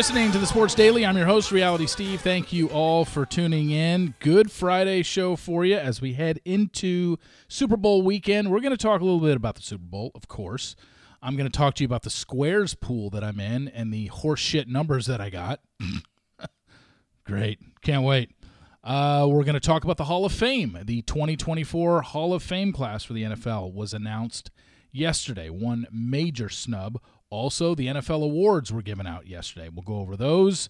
listening to the Sports Daily. I'm your host, Reality Steve. Thank you all for tuning in. Good Friday show for you as we head into Super Bowl weekend. We're going to talk a little bit about the Super Bowl, of course. I'm going to talk to you about the squares pool that I'm in and the horseshit numbers that I got. Great. Can't wait. Uh, we're going to talk about the Hall of Fame. The 2024 Hall of Fame class for the NFL was announced yesterday. One major snub. Also, the NFL awards were given out yesterday. We'll go over those.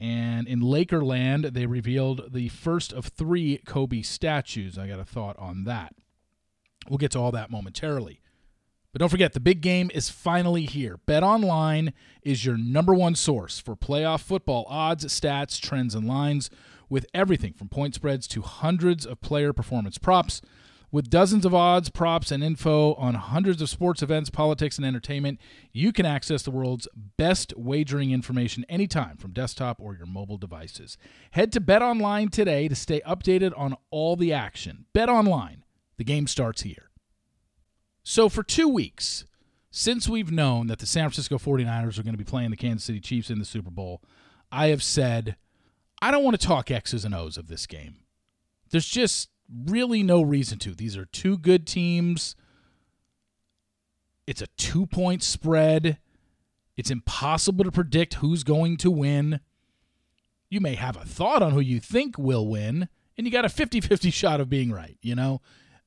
And in Lakerland, they revealed the first of three Kobe statues. I got a thought on that. We'll get to all that momentarily. But don't forget, the big game is finally here. BetOnline is your number one source for playoff football odds, stats, trends, and lines with everything from point spreads to hundreds of player performance props. With dozens of odds, props, and info on hundreds of sports events, politics, and entertainment, you can access the world's best wagering information anytime from desktop or your mobile devices. Head to BetOnline today to stay updated on all the action. BetOnline, the game starts here. So, for two weeks, since we've known that the San Francisco 49ers are going to be playing the Kansas City Chiefs in the Super Bowl, I have said, I don't want to talk X's and O's of this game. There's just really no reason to. These are two good teams. It's a two point spread. It's impossible to predict who's going to win. You may have a thought on who you think will win, and you got a 50 50 shot of being right, you know?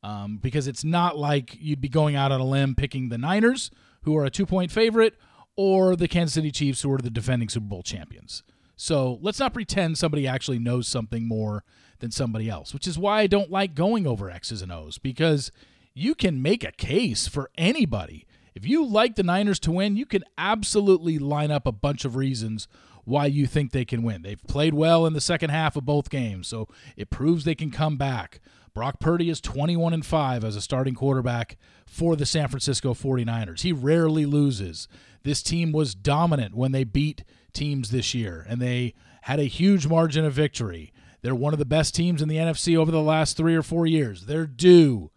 Um, because it's not like you'd be going out on a limb picking the Niners, who are a two point favorite, or the Kansas City Chiefs, who are the defending Super Bowl champions. So let's not pretend somebody actually knows something more than somebody else, which is why I don't like going over X's and O's because you can make a case for anybody. If you like the Niners to win, you can absolutely line up a bunch of reasons why you think they can win. They've played well in the second half of both games, so it proves they can come back. Brock Purdy is 21 and 5 as a starting quarterback for the San Francisco 49ers. He rarely loses. This team was dominant when they beat teams this year, and they had a huge margin of victory. They're one of the best teams in the NFC over the last three or four years. They're due.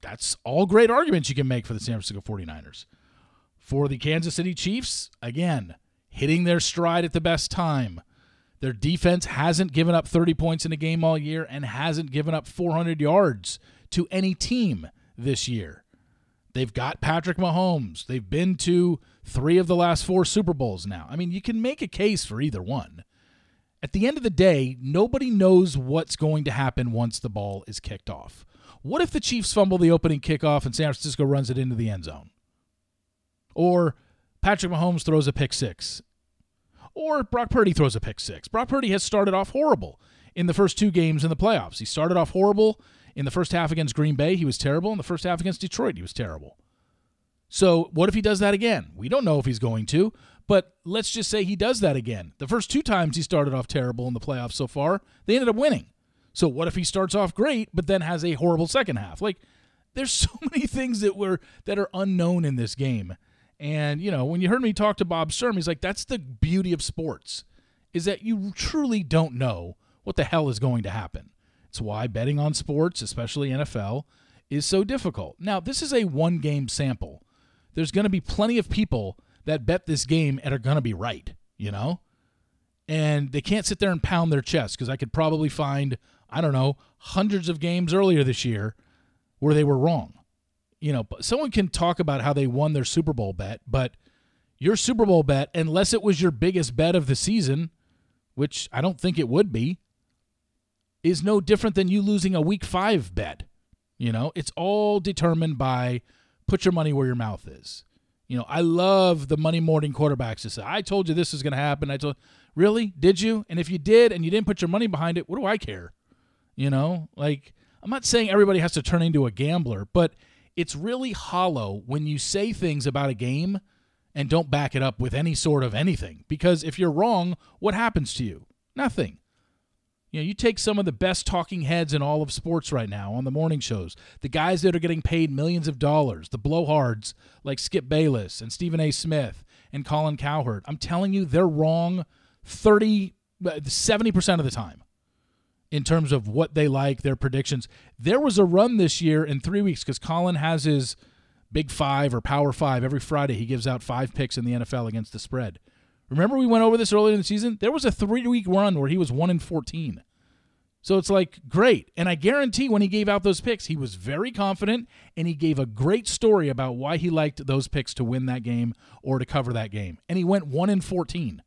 That's all great arguments you can make for the San Francisco 49ers. For the Kansas City Chiefs, again, hitting their stride at the best time. Their defense hasn't given up 30 points in a game all year and hasn't given up 400 yards to any team this year. They've got Patrick Mahomes. They've been to three of the last four Super Bowls now. I mean, you can make a case for either one. At the end of the day, nobody knows what's going to happen once the ball is kicked off. What if the Chiefs fumble the opening kickoff and San Francisco runs it into the end zone? Or Patrick Mahomes throws a pick six. Or Brock Purdy throws a pick six. Brock Purdy has started off horrible in the first two games in the playoffs. He started off horrible in the first half against Green Bay. He was terrible. In the first half against Detroit, he was terrible. So, what if he does that again? We don't know if he's going to, but let's just say he does that again. The first two times he started off terrible in the playoffs so far, they ended up winning. So, what if he starts off great but then has a horrible second half? Like there's so many things that were that are unknown in this game. And, you know, when you heard me talk to Bob Sturm, he's like that's the beauty of sports is that you truly don't know what the hell is going to happen. It's why betting on sports, especially NFL, is so difficult. Now, this is a one game sample there's going to be plenty of people that bet this game and are going to be right, you know? And they can't sit there and pound their chest because I could probably find, I don't know, hundreds of games earlier this year where they were wrong. You know, someone can talk about how they won their Super Bowl bet, but your Super Bowl bet, unless it was your biggest bet of the season, which I don't think it would be, is no different than you losing a week five bet. You know, it's all determined by put your money where your mouth is. You know, I love the Monday morning quarterbacks to say, I told you this is going to happen. I told, really? Did you? And if you did and you didn't put your money behind it, what do I care? You know, like, I'm not saying everybody has to turn into a gambler, but it's really hollow when you say things about a game and don't back it up with any sort of anything. Because if you're wrong, what happens to you? Nothing. You know, you take some of the best talking heads in all of sports right now on the morning shows, the guys that are getting paid millions of dollars, the blowhards like Skip Bayless and Stephen A. Smith and Colin Cowherd. I'm telling you, they're wrong 30, 70% of the time in terms of what they like, their predictions. There was a run this year in three weeks because Colin has his big five or power five. Every Friday, he gives out five picks in the NFL against the spread. Remember we went over this earlier in the season? There was a three week run where he was 1 in 14. So it's like, great. And I guarantee when he gave out those picks, he was very confident and he gave a great story about why he liked those picks to win that game or to cover that game. And he went 1 in 14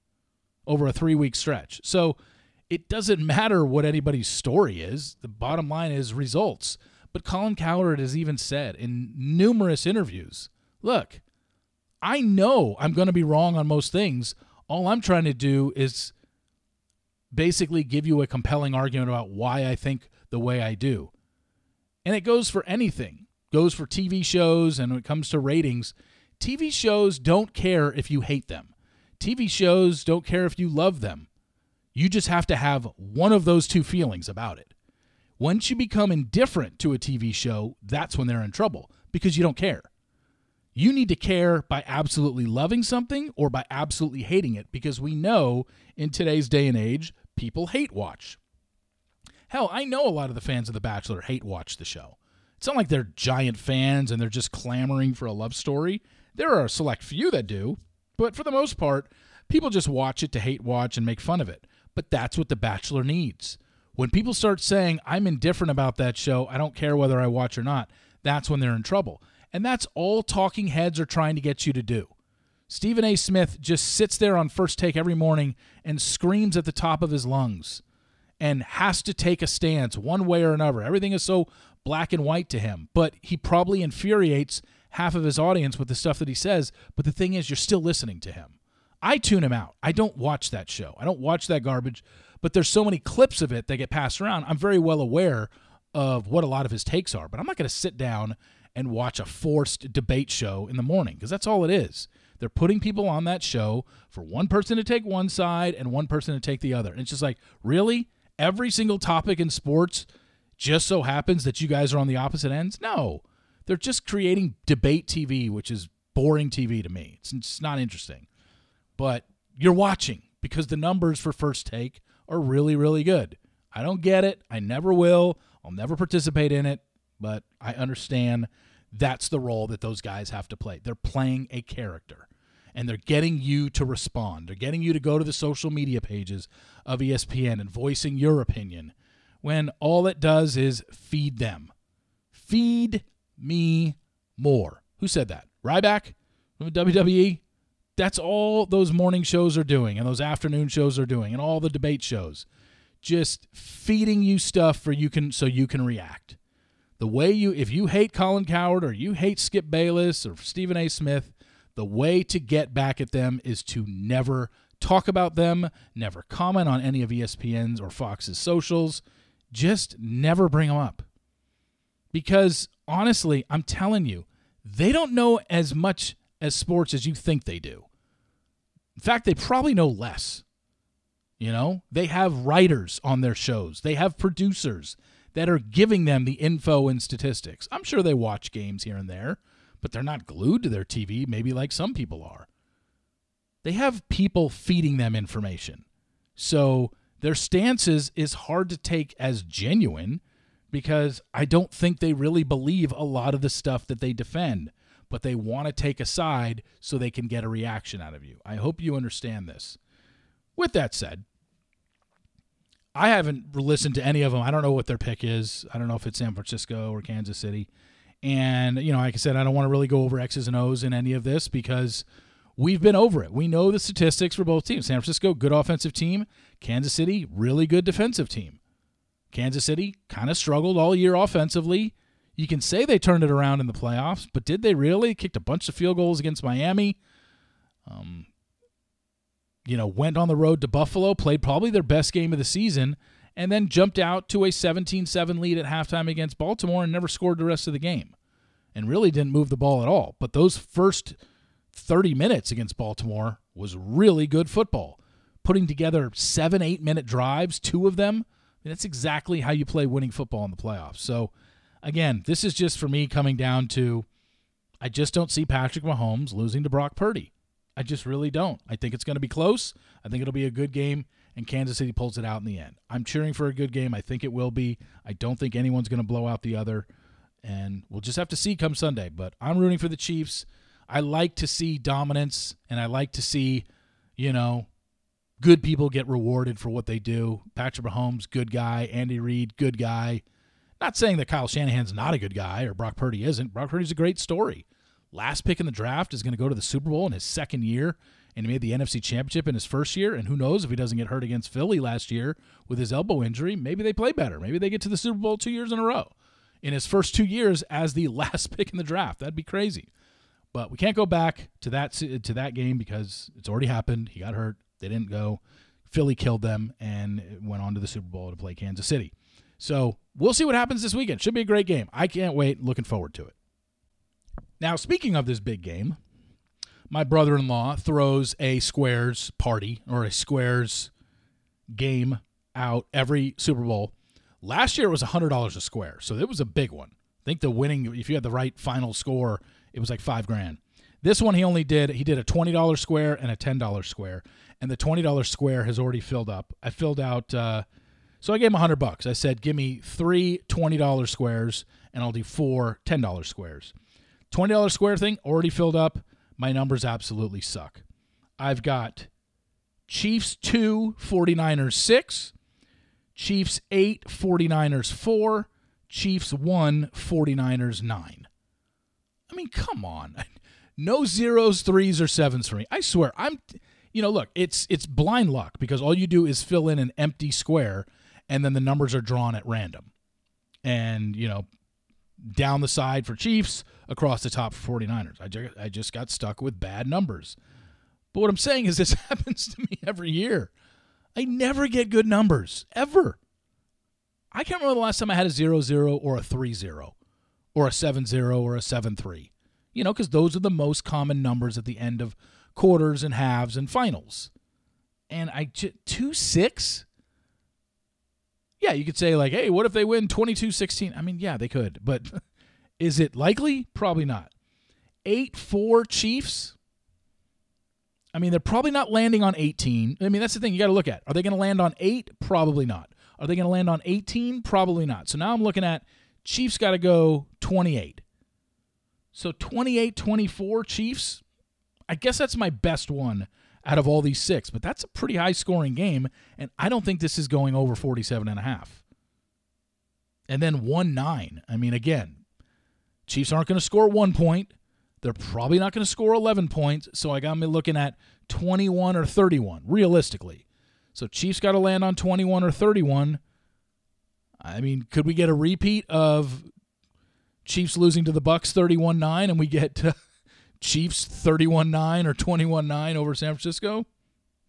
over a three week stretch. So it doesn't matter what anybody's story is. The bottom line is results. But Colin Cowherd has even said in numerous interviews look, I know I'm going to be wrong on most things. All I'm trying to do is basically give you a compelling argument about why I think the way I do. And it goes for anything. Goes for TV shows and when it comes to ratings, TV shows don't care if you hate them. TV shows don't care if you love them. You just have to have one of those two feelings about it. Once you become indifferent to a TV show, that's when they're in trouble because you don't care. You need to care by absolutely loving something or by absolutely hating it because we know in today's day and age, people hate watch. Hell, I know a lot of the fans of The Bachelor hate watch the show. It's not like they're giant fans and they're just clamoring for a love story. There are a select few that do, but for the most part, people just watch it to hate watch and make fun of it. But that's what The Bachelor needs. When people start saying, I'm indifferent about that show, I don't care whether I watch or not, that's when they're in trouble. And that's all talking heads are trying to get you to do. Stephen A. Smith just sits there on first take every morning and screams at the top of his lungs and has to take a stance one way or another. Everything is so black and white to him, but he probably infuriates half of his audience with the stuff that he says. But the thing is, you're still listening to him. I tune him out. I don't watch that show. I don't watch that garbage, but there's so many clips of it that get passed around. I'm very well aware of what a lot of his takes are, but I'm not going to sit down and watch a forced debate show in the morning because that's all it is. They're putting people on that show for one person to take one side and one person to take the other. And it's just like, really? Every single topic in sports just so happens that you guys are on the opposite ends? No. They're just creating debate TV, which is boring TV to me. It's, it's not interesting. But you're watching because the numbers for first take are really, really good. I don't get it. I never will. I'll never participate in it, but I understand that's the role that those guys have to play. They're playing a character and they're getting you to respond. They're getting you to go to the social media pages of ESPN and voicing your opinion when all it does is feed them. Feed me more. Who said that? Ryback from WWE? That's all those morning shows are doing and those afternoon shows are doing and all the debate shows. Just feeding you stuff for you can so you can react. The way you if you hate Colin Cowherd or you hate Skip Bayless or Stephen A. Smith, the way to get back at them is to never talk about them, never comment on any of ESPN's or Fox's socials, just never bring them up. Because honestly, I'm telling you, they don't know as much as sports as you think they do. In fact, they probably know less. You know, they have writers on their shows, they have producers that are giving them the info and statistics. I'm sure they watch games here and there, but they're not glued to their TV, maybe like some people are. They have people feeding them information. So their stances is hard to take as genuine because I don't think they really believe a lot of the stuff that they defend, but they want to take a side so they can get a reaction out of you. I hope you understand this. With that said, I haven't listened to any of them. I don't know what their pick is. I don't know if it's San Francisco or Kansas City. And, you know, like I said, I don't want to really go over X's and O's in any of this because we've been over it. We know the statistics for both teams. San Francisco, good offensive team. Kansas City, really good defensive team. Kansas City kind of struggled all year offensively. You can say they turned it around in the playoffs, but did they really? Kicked a bunch of field goals against Miami. Um, you know, went on the road to Buffalo, played probably their best game of the season, and then jumped out to a 17 7 lead at halftime against Baltimore and never scored the rest of the game and really didn't move the ball at all. But those first 30 minutes against Baltimore was really good football, putting together seven, eight minute drives, two of them. That's exactly how you play winning football in the playoffs. So, again, this is just for me coming down to I just don't see Patrick Mahomes losing to Brock Purdy. I just really don't. I think it's going to be close. I think it'll be a good game and Kansas City pulls it out in the end. I'm cheering for a good game. I think it will be. I don't think anyone's going to blow out the other. And we'll just have to see come Sunday. But I'm rooting for the Chiefs. I like to see dominance and I like to see, You know, good people get rewarded for what they do. Patrick Mahomes, good guy. Andy Reid, good guy. Not saying that Kyle Shanahan's not a good guy or Brock Purdy isn't. Brock Purdy's a great story. Last pick in the draft is going to go to the Super Bowl in his second year, and he made the NFC Championship in his first year. And who knows if he doesn't get hurt against Philly last year with his elbow injury? Maybe they play better. Maybe they get to the Super Bowl two years in a row in his first two years as the last pick in the draft. That'd be crazy. But we can't go back to that to that game because it's already happened. He got hurt. They didn't go. Philly killed them and went on to the Super Bowl to play Kansas City. So we'll see what happens this weekend. Should be a great game. I can't wait. Looking forward to it. Now, speaking of this big game, my brother in law throws a squares party or a squares game out every Super Bowl. Last year it was $100 a square, so it was a big one. I think the winning, if you had the right final score, it was like five grand. This one he only did, he did a $20 square and a $10 square. And the $20 square has already filled up. I filled out, uh, so I gave him 100 bucks. I said, give me three $20 squares and I'll do four $10 squares. $20 square thing already filled up. My numbers absolutely suck. I've got Chiefs 2, 49ers 6, Chiefs 8, 49ers 4, Chiefs 1, 49ers 9. I mean, come on. No zeros, threes, or sevens for me. I swear, I'm you know, look, it's it's blind luck because all you do is fill in an empty square and then the numbers are drawn at random. And, you know, down the side for Chiefs, across the top for 49ers. I just, I just got stuck with bad numbers. But what I'm saying is this happens to me every year. I never get good numbers, ever. I can't remember the last time I had a 0 0 or a 3 0 or a 7 0 or a 7 3. You know, because those are the most common numbers at the end of quarters and halves and finals. And I j- 2 6? Yeah, you could say, like, hey, what if they win 22 16? I mean, yeah, they could. But is it likely? Probably not. 8 4 Chiefs? I mean, they're probably not landing on 18. I mean, that's the thing you got to look at. Are they going to land on 8? Probably not. Are they going to land on 18? Probably not. So now I'm looking at Chiefs got to go 28. So 28 24 Chiefs? I guess that's my best one out of all these six, but that's a pretty high scoring game, and I don't think this is going over 47 and a half. And then 1 9. I mean, again, Chiefs aren't going to score one point. They're probably not going to score 11 points, so I got me looking at 21 or 31, realistically. So Chiefs got to land on 21 or 31. I mean, could we get a repeat of Chiefs losing to the Bucs 31-9 and we get Chiefs 31-9 or 21-9 over San Francisco?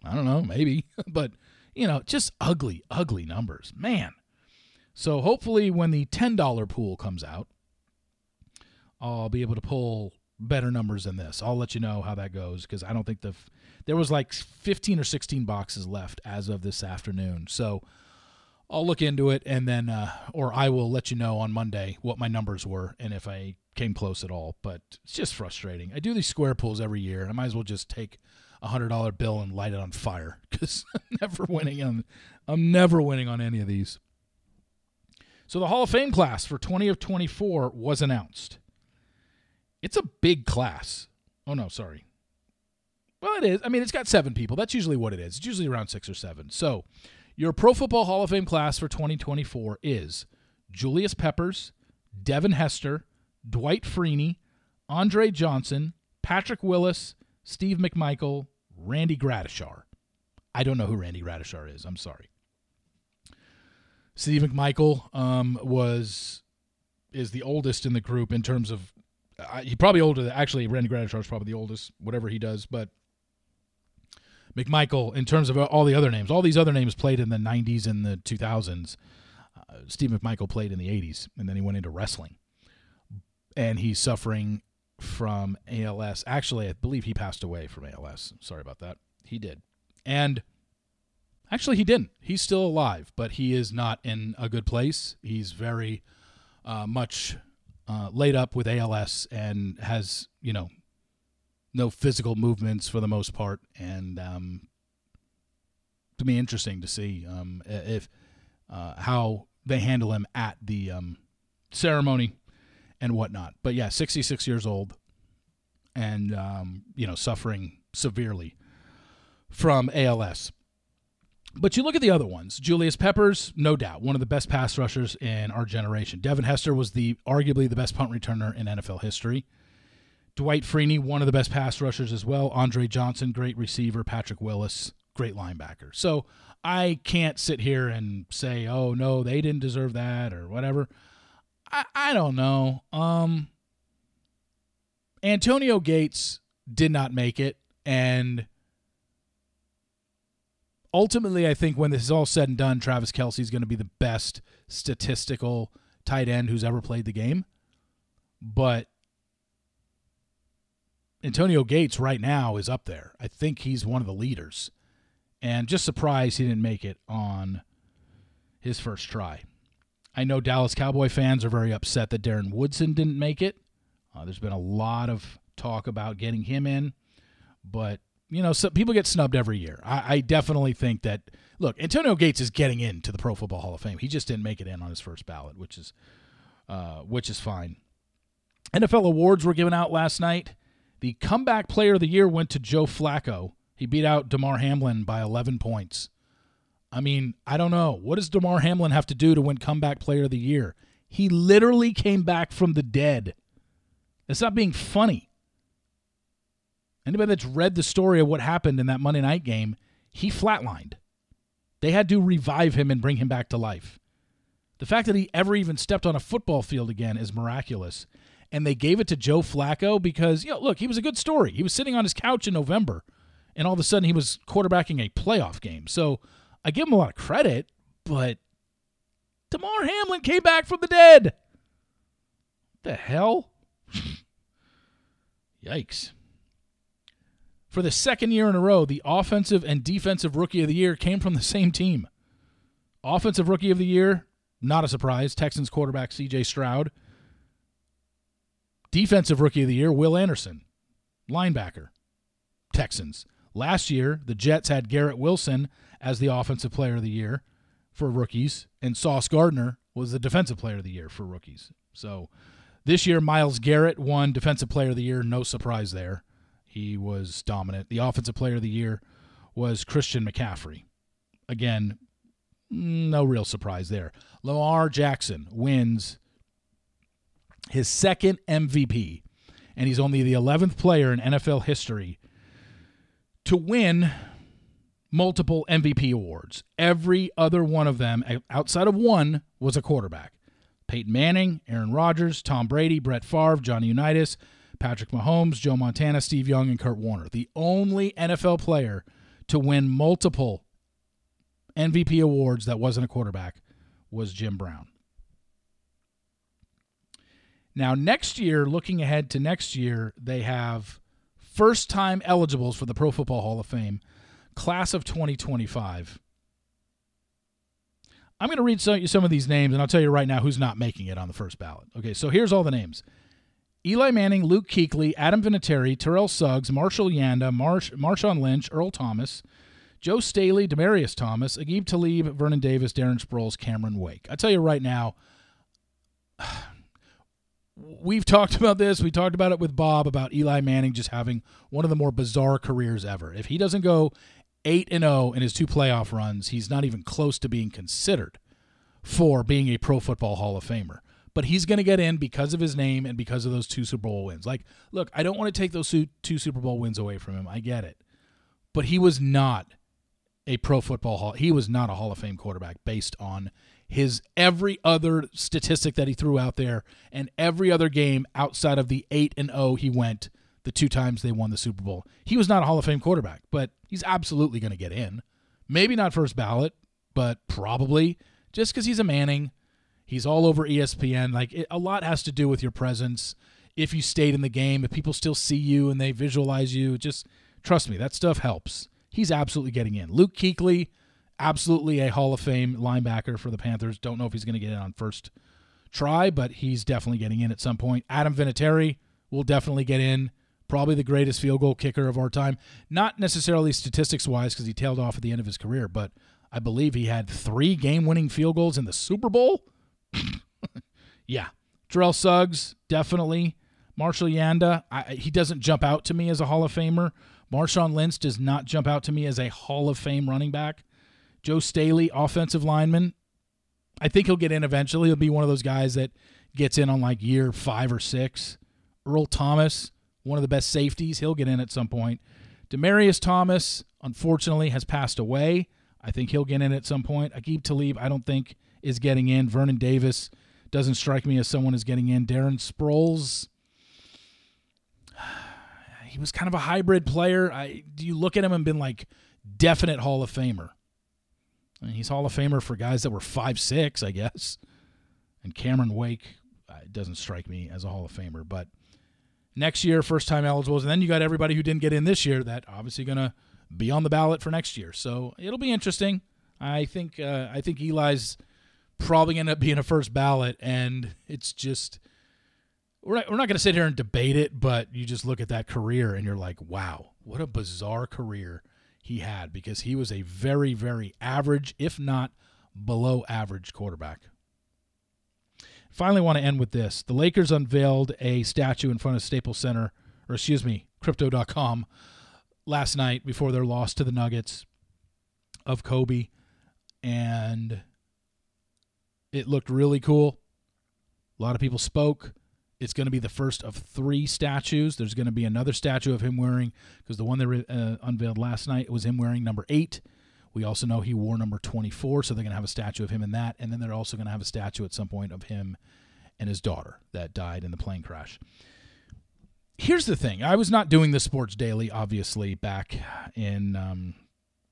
I don't know, maybe. but, you know, just ugly, ugly numbers. Man. So hopefully when the $10 pool comes out, I'll be able to pull better numbers than this. I'll let you know how that goes because I don't think the there was like 15 or 16 boxes left as of this afternoon. So I'll look into it and then uh, or I will let you know on Monday what my numbers were and if I came close at all. But it's just frustrating. I do these square pulls every year. and I might as well just take a hundred dollar bill and light it on fire because I'm never winning on I'm never winning on any of these. So the Hall of Fame class for 20 of 24 was announced. It's a big class. Oh no, sorry. Well, it is. I mean, it's got seven people. That's usually what it is. It's usually around six or seven. So, your Pro Football Hall of Fame class for 2024 is Julius Peppers, Devin Hester, Dwight Freeney, Andre Johnson, Patrick Willis, Steve McMichael, Randy Gradishar. I don't know who Randy Gradishar is. I'm sorry. Steve McMichael um, was is the oldest in the group in terms of uh, he probably older. Than, actually, Randy Gradishar is probably the oldest, whatever he does. But McMichael, in terms of all the other names, all these other names played in the '90s and the 2000s. Uh, Steve McMichael played in the '80s, and then he went into wrestling, and he's suffering from ALS. Actually, I believe he passed away from ALS. Sorry about that. He did, and actually, he didn't. He's still alive, but he is not in a good place. He's very uh, much uh, laid up with ALS and has you know no physical movements for the most part, and um, to be interesting to see um, if uh, how they handle him at the um, ceremony and whatnot. But yeah, 66 years old, and um, you know suffering severely from ALS. But you look at the other ones. Julius Peppers, no doubt, one of the best pass rushers in our generation. Devin Hester was the arguably the best punt returner in NFL history. Dwight Freeney, one of the best pass rushers as well. Andre Johnson, great receiver. Patrick Willis, great linebacker. So I can't sit here and say, oh no, they didn't deserve that or whatever. I, I don't know. Um Antonio Gates did not make it, and ultimately, I think when this is all said and done, Travis Kelce is going to be the best statistical tight end who's ever played the game. But Antonio Gates right now is up there. I think he's one of the leaders. And just surprised he didn't make it on his first try. I know Dallas Cowboy fans are very upset that Darren Woodson didn't make it. Uh, there's been a lot of talk about getting him in, but you know, so people get snubbed every year. I, I, definitely think that. Look, Antonio Gates is getting into the Pro Football Hall of Fame. He just didn't make it in on his first ballot, which is, uh, which is fine. NFL awards were given out last night. The comeback player of the year went to Joe Flacco. He beat out Damar Hamlin by 11 points. I mean, I don't know. What does Damar Hamlin have to do to win comeback player of the year? He literally came back from the dead. It's not being funny. Anybody that's read the story of what happened in that Monday night game, he flatlined. They had to revive him and bring him back to life. The fact that he ever even stepped on a football field again is miraculous. And they gave it to Joe Flacco because, you know, look, he was a good story. He was sitting on his couch in November, and all of a sudden he was quarterbacking a playoff game. So I give him a lot of credit, but Damar Hamlin came back from the dead. What the hell? Yikes. For the second year in a row, the offensive and defensive rookie of the year came from the same team. Offensive rookie of the year, not a surprise, Texans quarterback CJ Stroud. Defensive rookie of the year, Will Anderson, linebacker, Texans. Last year, the Jets had Garrett Wilson as the offensive player of the year for rookies, and Sauce Gardner was the defensive player of the year for rookies. So this year, Myles Garrett won defensive player of the year. No surprise there. He was dominant. The offensive player of the year was Christian McCaffrey. Again, no real surprise there. Lamar Jackson wins his second MVP, and he's only the 11th player in NFL history to win multiple MVP awards. Every other one of them, outside of one, was a quarterback. Peyton Manning, Aaron Rodgers, Tom Brady, Brett Favre, Johnny Unitas, Patrick Mahomes, Joe Montana, Steve Young, and Kurt Warner. The only NFL player to win multiple MVP awards that wasn't a quarterback was Jim Brown. Now, next year, looking ahead to next year, they have first time eligibles for the Pro Football Hall of Fame, class of 2025. I'm going to read some of these names, and I'll tell you right now who's not making it on the first ballot. Okay, so here's all the names Eli Manning, Luke Kuechly, Adam Vinatieri, Terrell Suggs, Marshall Yanda, Marsh, Marshawn Lynch, Earl Thomas, Joe Staley, Demaryius Thomas, Aqib Talib, Vernon Davis, Darren Sproles, Cameron Wake. I tell you right now, we've talked about this. We talked about it with Bob about Eli Manning just having one of the more bizarre careers ever. If he doesn't go 8 and 0 in his two playoff runs, he's not even close to being considered for being a Pro Football Hall of Famer but he's going to get in because of his name and because of those two Super Bowl wins. Like, look, I don't want to take those two Super Bowl wins away from him. I get it. But he was not a pro football hall. He was not a Hall of Fame quarterback based on his every other statistic that he threw out there and every other game outside of the 8 and 0 he went the two times they won the Super Bowl. He was not a Hall of Fame quarterback, but he's absolutely going to get in. Maybe not first ballot, but probably just cuz he's a Manning He's all over ESPN. Like it, a lot has to do with your presence. If you stayed in the game, if people still see you and they visualize you, just trust me, that stuff helps. He's absolutely getting in. Luke Kuechly, absolutely a Hall of Fame linebacker for the Panthers. Don't know if he's going to get in on first try, but he's definitely getting in at some point. Adam Vinatieri will definitely get in. Probably the greatest field goal kicker of our time. Not necessarily statistics wise because he tailed off at the end of his career, but I believe he had three game winning field goals in the Super Bowl. yeah. Terrell Suggs, definitely. Marshall Yanda, I, he doesn't jump out to me as a Hall of Famer, Marshawn Lynch does not jump out to me as a Hall of Fame running back. Joe Staley, offensive lineman, I think he'll get in eventually. He'll be one of those guys that gets in on like year five or six. Earl Thomas, one of the best safeties, he'll get in at some point. Demaryius Thomas, unfortunately, has passed away. I think he'll get in at some point. Aqib Talib, I don't think is getting in. Vernon Davis doesn't strike me as someone is getting in. Darren Sproles, he was kind of a hybrid player. I do you look at him and been like definite Hall of Famer? He's Hall of Famer for guys that were five six, I guess. And Cameron Wake uh, doesn't strike me as a Hall of Famer, but next year, first time eligibles, and then you got everybody who didn't get in this year that obviously going to be on the ballot for next year. So it'll be interesting. I think uh, I think Eli's probably going to end up being a first ballot, and it's just we're not, we're not going to sit here and debate it, but you just look at that career and you're like, wow, what a bizarre career he had because he was a very very average, if not below average quarterback. Finally, want to end with this: the Lakers unveiled a statue in front of Staples Center, or excuse me, Crypto.com last night before their loss to the Nuggets of Kobe, and it looked really cool. A lot of people spoke. It's going to be the first of three statues. There's going to be another statue of him wearing, because the one they uh, unveiled last night was him wearing number eight. We also know he wore number 24, so they're going to have a statue of him in that. And then they're also going to have a statue at some point of him and his daughter that died in the plane crash here's the thing I was not doing the Sports Daily, obviously, back in um,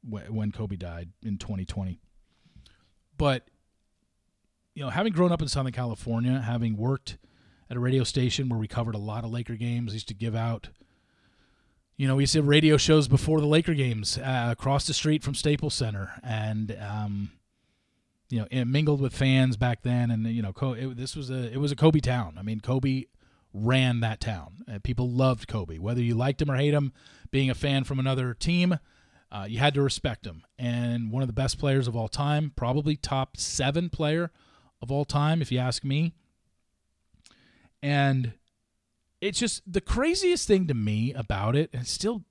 when Kobe died in 2020. But, you know, having grown up in Southern California, having worked at a radio station where we covered a lot of Laker games, I used to give out, you know, we used to have radio shows before the Laker games uh, across the street from Staples Center. And, um, you know, it mingled with fans back then, and you know, it, this was a it was a Kobe town. I mean, Kobe ran that town. Uh, people loved Kobe, whether you liked him or hate him. Being a fan from another team, uh, you had to respect him. And one of the best players of all time, probably top seven player of all time, if you ask me. And it's just the craziest thing to me about it, and still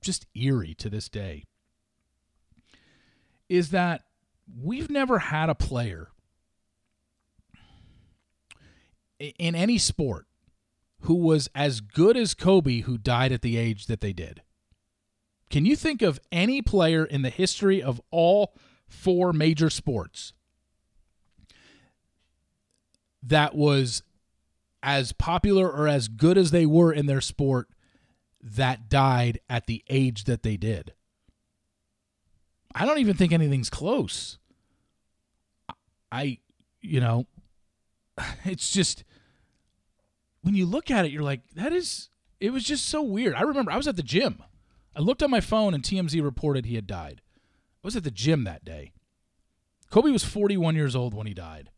just eerie to this day, is that we've never had a player in any sport who was as good as Kobe who died at the age that they did. Can you think of any player in the history of all four major sports that was as popular or as good as they were in their sport that died at the age that they did? I don't even think anything's close. I, you know, it's just when you look at it, you're like, that is, it was just so weird. I remember I was at the gym. I looked on my phone and TMZ reported he had died. I was at the gym that day. Kobe was 41 years old when he died.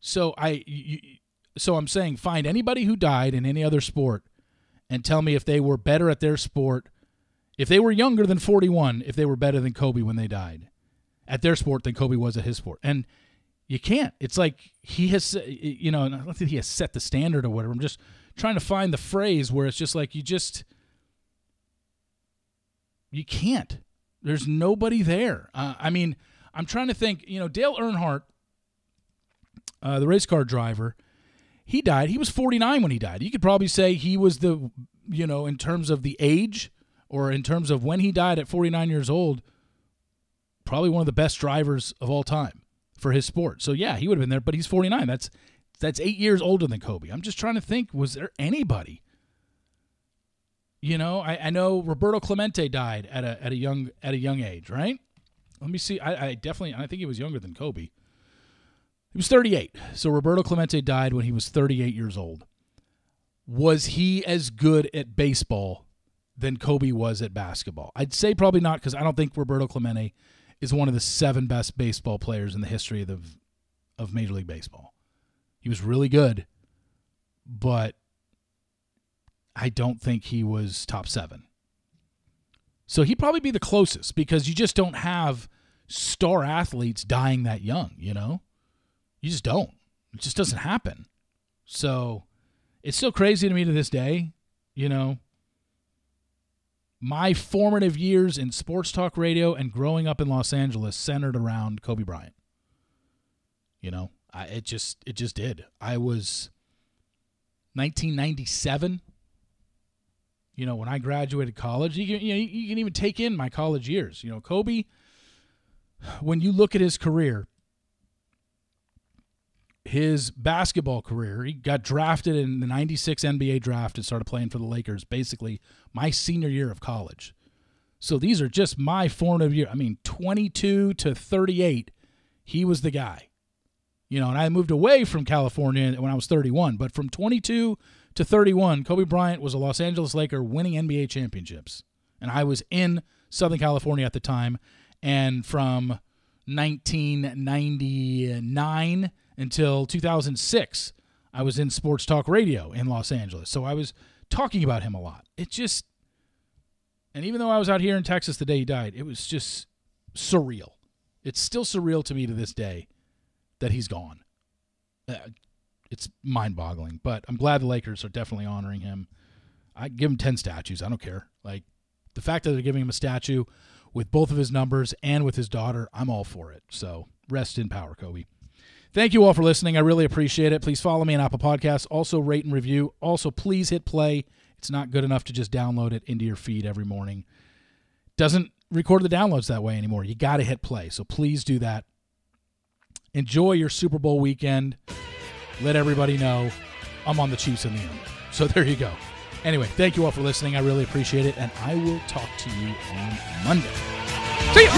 So I, you, so I'm saying, find anybody who died in any other sport, and tell me if they were better at their sport, if they were younger than 41, if they were better than Kobe when they died at their sport than Kobe was at his sport. And you can't. It's like he has, you know, not that he has set the standard or whatever. I'm just trying to find the phrase where it's just like you just, you can't. There's nobody there. Uh, I mean, I'm trying to think. You know, Dale Earnhardt, uh, the race car driver, he died. He was 49 when he died. You could probably say he was the, you know, in terms of the age or in terms of when he died at 49 years old, probably one of the best drivers of all time for his sport. So yeah, he would have been there, but he's 49. That's that's 8 years older than Kobe. I'm just trying to think was there anybody you know, I, I know Roberto Clemente died at a at a young at a young age, right? Let me see. I, I definitely I think he was younger than Kobe. He was 38. So Roberto Clemente died when he was 38 years old. Was he as good at baseball than Kobe was at basketball? I'd say probably not because I don't think Roberto Clemente is one of the seven best baseball players in the history of of Major League Baseball. He was really good, but I don't think he was top seven. So he'd probably be the closest because you just don't have star athletes dying that young, you know? You just don't. It just doesn't happen. So it's still crazy to me to this day, you know? my formative years in sports talk radio and growing up in Los Angeles centered around Kobe Bryant. You know, I, it just it just did. I was 1997. You know, when I graduated college, you can you, know, you can even take in my college years. You know, Kobe. When you look at his career, his basketball career, he got drafted in the 96 NBA draft and started playing for the Lakers basically my senior year of college. So these are just my formative year. I mean, 22 to 38, he was the guy. You know, and I moved away from California when I was 31, but from 22 to 31, Kobe Bryant was a Los Angeles Laker winning NBA championships. And I was in Southern California at the time. And from 1999 until 2006, I was in sports talk radio in Los Angeles. So I was talking about him a lot. It just, and even though I was out here in Texas the day he died, it was just surreal. It's still surreal to me to this day that he's gone. Uh, it's mind boggling, but I'm glad the Lakers are definitely honoring him. I give him 10 statues. I don't care. Like the fact that they're giving him a statue with both of his numbers and with his daughter, I'm all for it. So rest in power, Kobe. Thank you all for listening. I really appreciate it. Please follow me on Apple Podcasts. Also, rate and review. Also, please hit play. It's not good enough to just download it into your feed every morning. Doesn't record the downloads that way anymore. You got to hit play. So please do that. Enjoy your Super Bowl weekend. Let everybody know I'm on the Chiefs in the end. So there you go. Anyway, thank you all for listening. I really appreciate it. And I will talk to you on Monday. See you.